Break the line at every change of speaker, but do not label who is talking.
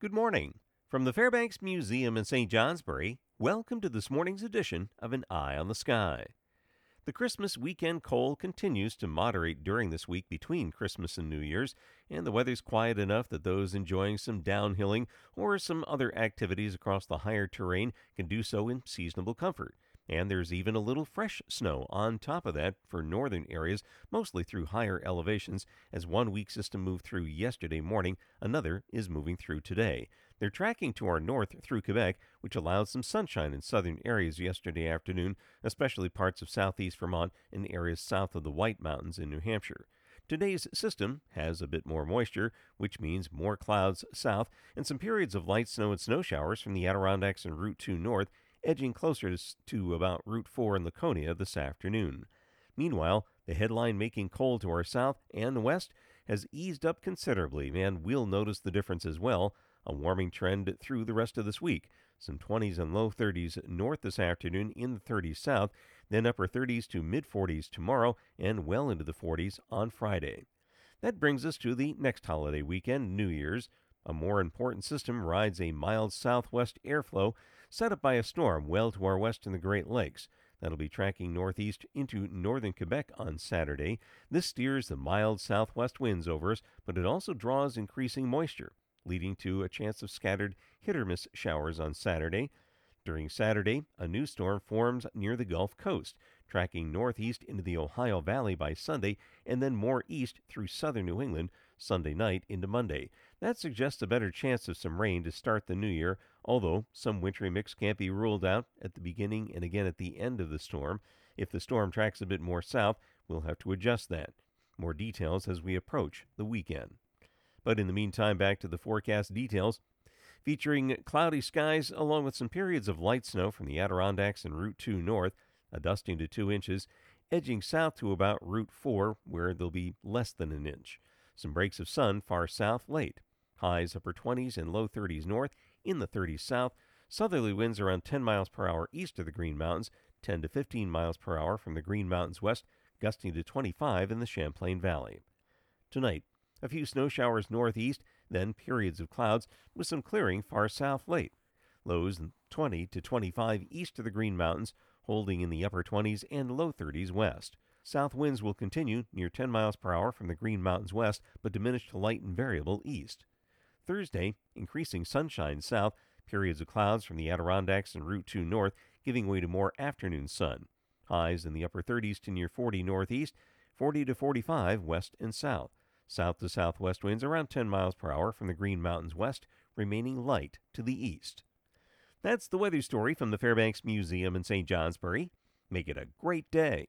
Good morning. From the Fairbanks Museum in St. Johnsbury, welcome to this morning's edition of An Eye on the Sky. The Christmas weekend cold continues to moderate during this week between Christmas and New Year's, and the weather's quiet enough that those enjoying some downhilling or some other activities across the higher terrain can do so in seasonable comfort. And there's even a little fresh snow on top of that for northern areas, mostly through higher elevations. As one weak system moved through yesterday morning, another is moving through today. They're tracking to our north through Quebec, which allowed some sunshine in southern areas yesterday afternoon, especially parts of southeast Vermont and areas south of the White Mountains in New Hampshire. Today's system has a bit more moisture, which means more clouds south and some periods of light snow and snow showers from the Adirondacks and Route 2 north edging closer to about Route 4 in Laconia this afternoon. Meanwhile, the headline making cold to our south and west has eased up considerably, and we'll notice the difference as well. A warming trend through the rest of this week. Some 20s and low 30s north this afternoon, in the 30s south, then upper 30s to mid 40s tomorrow, and well into the 40s on Friday. That brings us to the next holiday weekend, New Year's. A more important system rides a mild southwest airflow set up by a storm well to our west in the Great Lakes. That'll be tracking northeast into northern Quebec on Saturday. This steers the mild southwest winds over us, but it also draws increasing moisture, leading to a chance of scattered hit or miss showers on Saturday. During Saturday, a new storm forms near the Gulf Coast, tracking northeast into the Ohio Valley by Sunday and then more east through southern New England Sunday night into Monday. That suggests a better chance of some rain to start the new year, although some wintry mix can't be ruled out at the beginning and again at the end of the storm. If the storm tracks a bit more south, we'll have to adjust that. More details as we approach the weekend. But in the meantime, back to the forecast details featuring cloudy skies along with some periods of light snow from the Adirondacks and Route 2 north, a dusting to 2 inches, edging south to about Route 4, where there'll be less than an inch. Some breaks of sun far south late. Highs upper 20s and low 30s north, in the 30s south. Southerly winds around 10 miles per hour east of the Green Mountains, 10 to 15 miles per hour from the Green Mountains west, gusting to 25 in the Champlain Valley. Tonight, a few snow showers northeast, then periods of clouds with some clearing far south late. Lows 20 to 25 east of the Green Mountains, holding in the upper 20s and low 30s west. South winds will continue near 10 miles per hour from the Green Mountains west, but diminish to light and variable east. Thursday, increasing sunshine south, periods of clouds from the Adirondacks and Route 2 north, giving way to more afternoon sun. Highs in the upper 30s to near 40 northeast, 40 to 45 west and south. South to southwest winds around 10 miles per hour from the Green Mountains west, remaining light to the east. That's the weather story from the Fairbanks Museum in St. Johnsbury. Make it a great day.